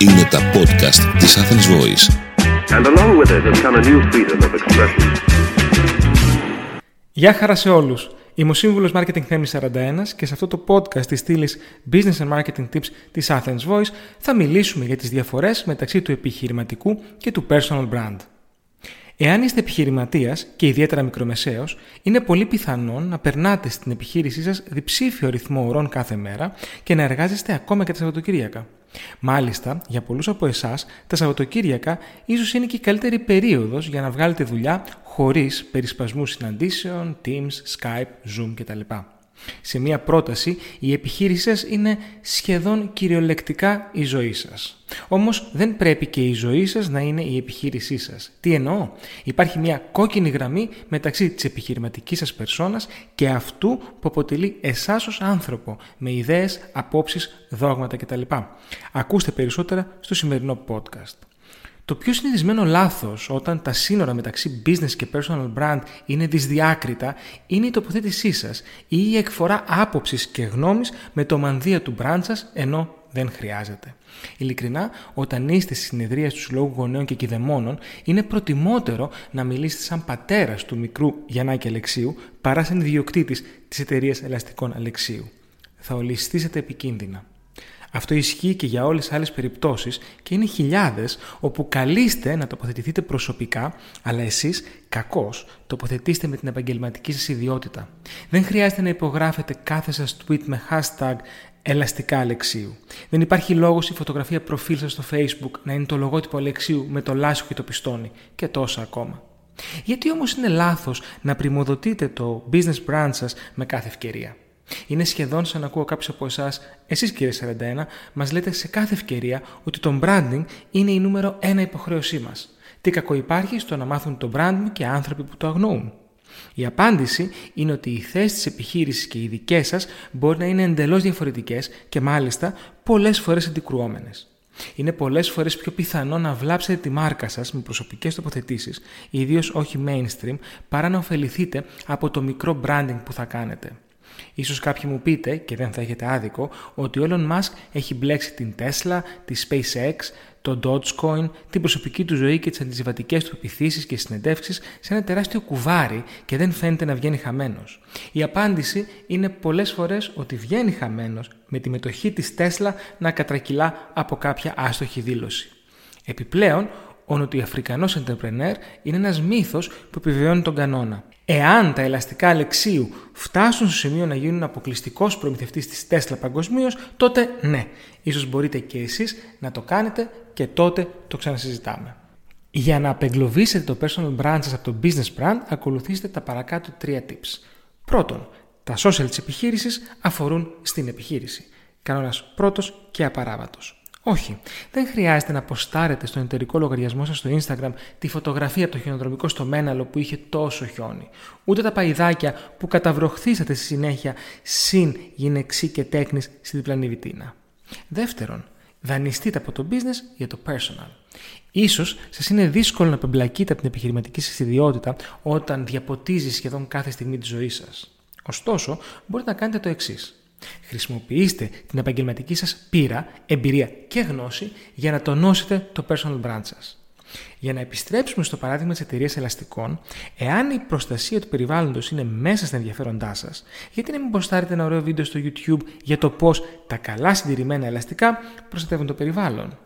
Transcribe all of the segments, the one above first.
Είναι τα podcast της Athens Voice. And along with it has come a new freedom of expression. Γεια χαρά σε όλους. Είμαι ο Σύμβουλος Marketing Θέμης 41 και σε αυτό το podcast της στήλης Business and Marketing Tips της Athens Voice θα μιλήσουμε για τις διαφορές μεταξύ του επιχειρηματικού και του personal brand. Εάν είστε επιχειρηματίας και ιδιαίτερα μικρομεσαίος, είναι πολύ πιθανόν να περνάτε στην επιχείρησή σας διψήφιο ρυθμό ωρών κάθε μέρα και να εργάζεστε ακόμα και τα Σαββατοκύριακα. Μάλιστα, για πολλούς από εσάς, τα Σαββατοκύριακα ίσως είναι και η καλύτερη περίοδος για να βγάλετε δουλειά χωρίς περισπασμούς συναντήσεων, Teams, Skype, Zoom κτλ. Σε μία πρόταση, η επιχείρησή σας είναι σχεδόν κυριολεκτικά η ζωή σας. Όμως δεν πρέπει και η ζωή σας να είναι η επιχείρησή σας. Τι εννοώ; Υπάρχει μια κόκκινη γραμμή μεταξύ της επιχειρηματικής σας περσόνας και αυτού που αποτελεί εσάς ως άνθρωπο, με ιδέες, απόψεις, δόγματα κτλ. Ακούστε περισσότερα στο σημερινό podcast. Το πιο συνηθισμένο λάθος όταν τα σύνορα μεταξύ business και personal brand είναι δυσδιάκριτα είναι η τοποθέτησή σας ή η εκφορά άποψης και γνώμης με το μανδύα του brand σας ενώ δεν χρειάζεται. Ειλικρινά, όταν είστε στη συνεδρία του Συλλόγου Γονέων και Κηδεμόνων, είναι προτιμότερο να μιλήσετε σαν πατέρας του μικρού Γιαννάκη Αλεξίου παρά σαν ιδιοκτήτης της εταιρείας Ελαστικών Αλεξίου. Θα ολιστήσετε επικίνδυνα. Αυτό ισχύει και για όλες τις άλλες περιπτώσεις και είναι χιλιάδες όπου καλείστε να τοποθετηθείτε προσωπικά, αλλά εσείς κακώς τοποθετήστε με την επαγγελματική σας ιδιότητα. Δεν χρειάζεται να υπογράφετε κάθε σας tweet με hashtag ελαστικά Αλεξίου. Δεν υπάρχει λόγος η φωτογραφία προφίλ σας στο facebook να είναι το λογότυπο Αλεξίου με το λάσιο και το πιστόνι και τόσα ακόμα. Γιατί όμως είναι λάθος να πρημοδοτείτε το business brand σας με κάθε ευκαιρία; Είναι σχεδόν σαν να ακούω κάποιου από εσάς, εσείς κύριε 41, μας λέτε σε κάθε ευκαιρία ότι το branding είναι η νούμερο ένα υποχρέωσή μας. Τι κακό υπάρχει στο να μάθουν το branding και άνθρωποι που το αγνοούν. Η απάντηση είναι ότι οι θέσεις της επιχείρησης και οι δικές σας μπορεί να είναι εντελώς διαφορετικές και μάλιστα πολλές φορές αντικρουόμενες. Είναι πολλές φορές πιο πιθανό να βλάψετε τη μάρκα σας με προσωπικές τοποθετήσεις, ιδίως όχι mainstream, παρά να ωφεληθείτε από το μικρό branding που θα κάνετε. Ίσως κάποιοι μου πείτε, και δεν θα έχετε άδικο, ότι ο Elon Musk έχει μπλέξει την Tesla, τη SpaceX, το Dogecoin, την προσωπική του ζωή και τις αντισυμβατικές του επιθύσεις και συνεντεύξεις σε ένα τεράστιο κουβάρι και δεν φαίνεται να βγαίνει χαμένος. Η απάντηση είναι πολλές φορές ότι βγαίνει χαμένος με τη μετοχή της Tesla να κατρακυλά από κάποια άστοχη δήλωση. Επιπλέον, ο νοτιοαφρικανός entrepreneur είναι ένας μύθος που επιβεβαιώνει τον κανόνα. Εάν τα ελαστικά Αλεξίου φτάσουν στο σημείο να γίνουν αποκλειστικός προμηθευτής της Τέσλα παγκοσμίως, τότε ναι, ίσως μπορείτε και εσείς να το κάνετε και τότε το ξανασυζητάμε. Για να απεγκλωβίσετε το personal brand σας από το business brand, ακολουθήστε τα παρακάτω τρία tips. Πρώτον, τα social της επιχείρησης αφορούν στην επιχείρηση. Κανόνας πρώτος και απαράβατος. Όχι, δεν χρειάζεται να αποστάρετε στον εταιρικό λογαριασμό σας στο Instagram τη φωτογραφία από το χιονοδρομικό στο Μέναλο που είχε τόσο χιόνι. Ούτε τα παϊδάκια που καταβροχθήσατε στη συνέχεια συν γυναεξή και τέκνης στη διπλανή βιτίνα. Δεύτερον, δανειστείτε από το business για το personal. Ίσως σας είναι δύσκολο να πεμπλακείτε από την επιχειρηματική σας ιδιότητα όταν διαποτίζει σχεδόν κάθε στιγμή τη ζωή σας. Ωστόσο, μπορείτε να κάνετε το εξής. Χρησιμοποιήστε την επαγγελματική σας πείρα, εμπειρία και γνώση για να τονώσετε το personal brand σας. Για να επιστρέψουμε στο παράδειγμα της εταιρείας ελαστικών, εάν η προστασία του περιβάλλοντος είναι μέσα στα ενδιαφέροντά σας, γιατί να μην ποστάρετε ένα ωραίο βίντεο στο YouTube για το πώς τα καλά συντηρημένα ελαστικά προστατεύουν το περιβάλλον.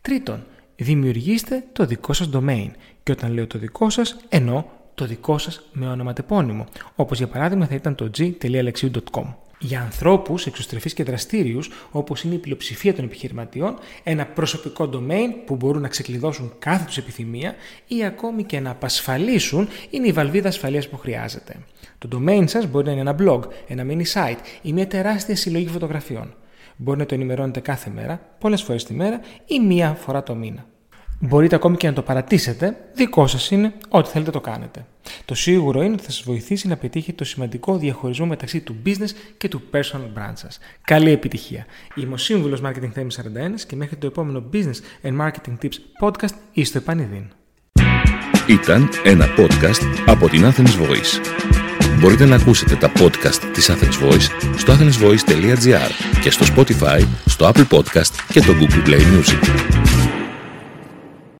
Τρίτον, δημιουργήστε το δικό σας domain και όταν λέω το δικό σας εννοώ το δικό σας με ονοματεπώνυμο, όπως για παράδειγμα θα ήταν το g.alexiu.com για ανθρώπους εξωστρεφείς και δραστήριους, όπως είναι η πλειοψηφία των επιχειρηματιών, ένα προσωπικό domain που μπορούν να ξεκλειδώσουν κάθε τους επιθυμία ή ακόμη και να απασφαλίσουν είναι η βαλβίδα ασφαλείας που χρειάζεται. Το domain σας μπορεί να είναι ένα blog, ένα mini site ή μια τεράστια συλλογή φωτογραφιών. Μπορεί να το ενημερώνετε κάθε μέρα, πολλές φορές τη μέρα ή μία φορά το μήνα. Μπορείτε ακόμη και να το παρατήσετε, δικό σας είναι, ό,τι θέλετε το κάνετε. Το σίγουρο είναι ότι θα σας βοηθήσει να πετύχετε το σημαντικό διαχωρισμό μεταξύ του business και του personal brand σας. Καλή επιτυχία. Είμαι ο σύμβουλος Marketing Theme 41 και μέχρι το επόμενο Business and Marketing Tips podcast είστε επανειδήν. Ήταν ένα podcast από την Athens Voice. Μπορείτε να ακούσετε τα podcast της Athens Voice στο athensvoice.gr και στο Spotify, στο Apple Podcast και το Google Play Music.